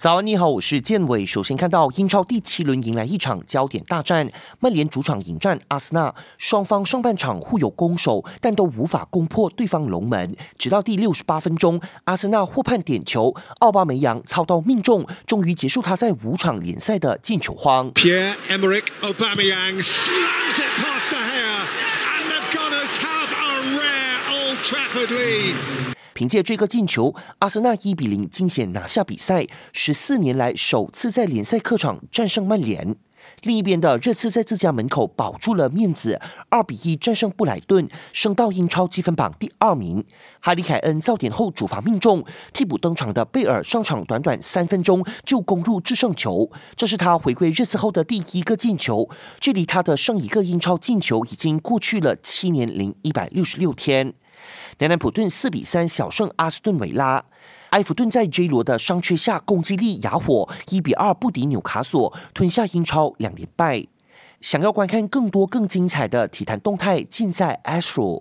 早安，你好，我是建伟。首先看到英超第七轮迎来一场焦点大战，曼联主场迎战阿森纳，双方上半场互有攻守，但都无法攻破对方龙门。直到第六十八分钟，阿森纳获判点球，奥巴梅扬操刀命中，终于结束他在五场联赛的进球荒。Pierre Emerick Aubameyang slams it past the hair, and the Gunners have a rare Old Trafford lead. 凭借这个进球，阿森纳一比零惊险拿下比赛，十四年来首次在联赛客场战胜曼联。另一边的热刺在自家门口保住了面子，二比一战胜布莱顿，升到英超积分榜第二名。哈里凯恩造点后主罚命中，替补登场的贝尔上场短短三分钟就攻入制胜球，这是他回归热刺后的第一个进球，距离他的上一个英超进球已经过去了七年零一百六十六天。南南普顿四比三小胜阿斯顿维拉，埃弗顿在 J 罗的双缺下攻击力哑火，一比二不敌纽卡索，吞下英超两连败。想要观看更多更精彩的体坛动态，尽在 Astro。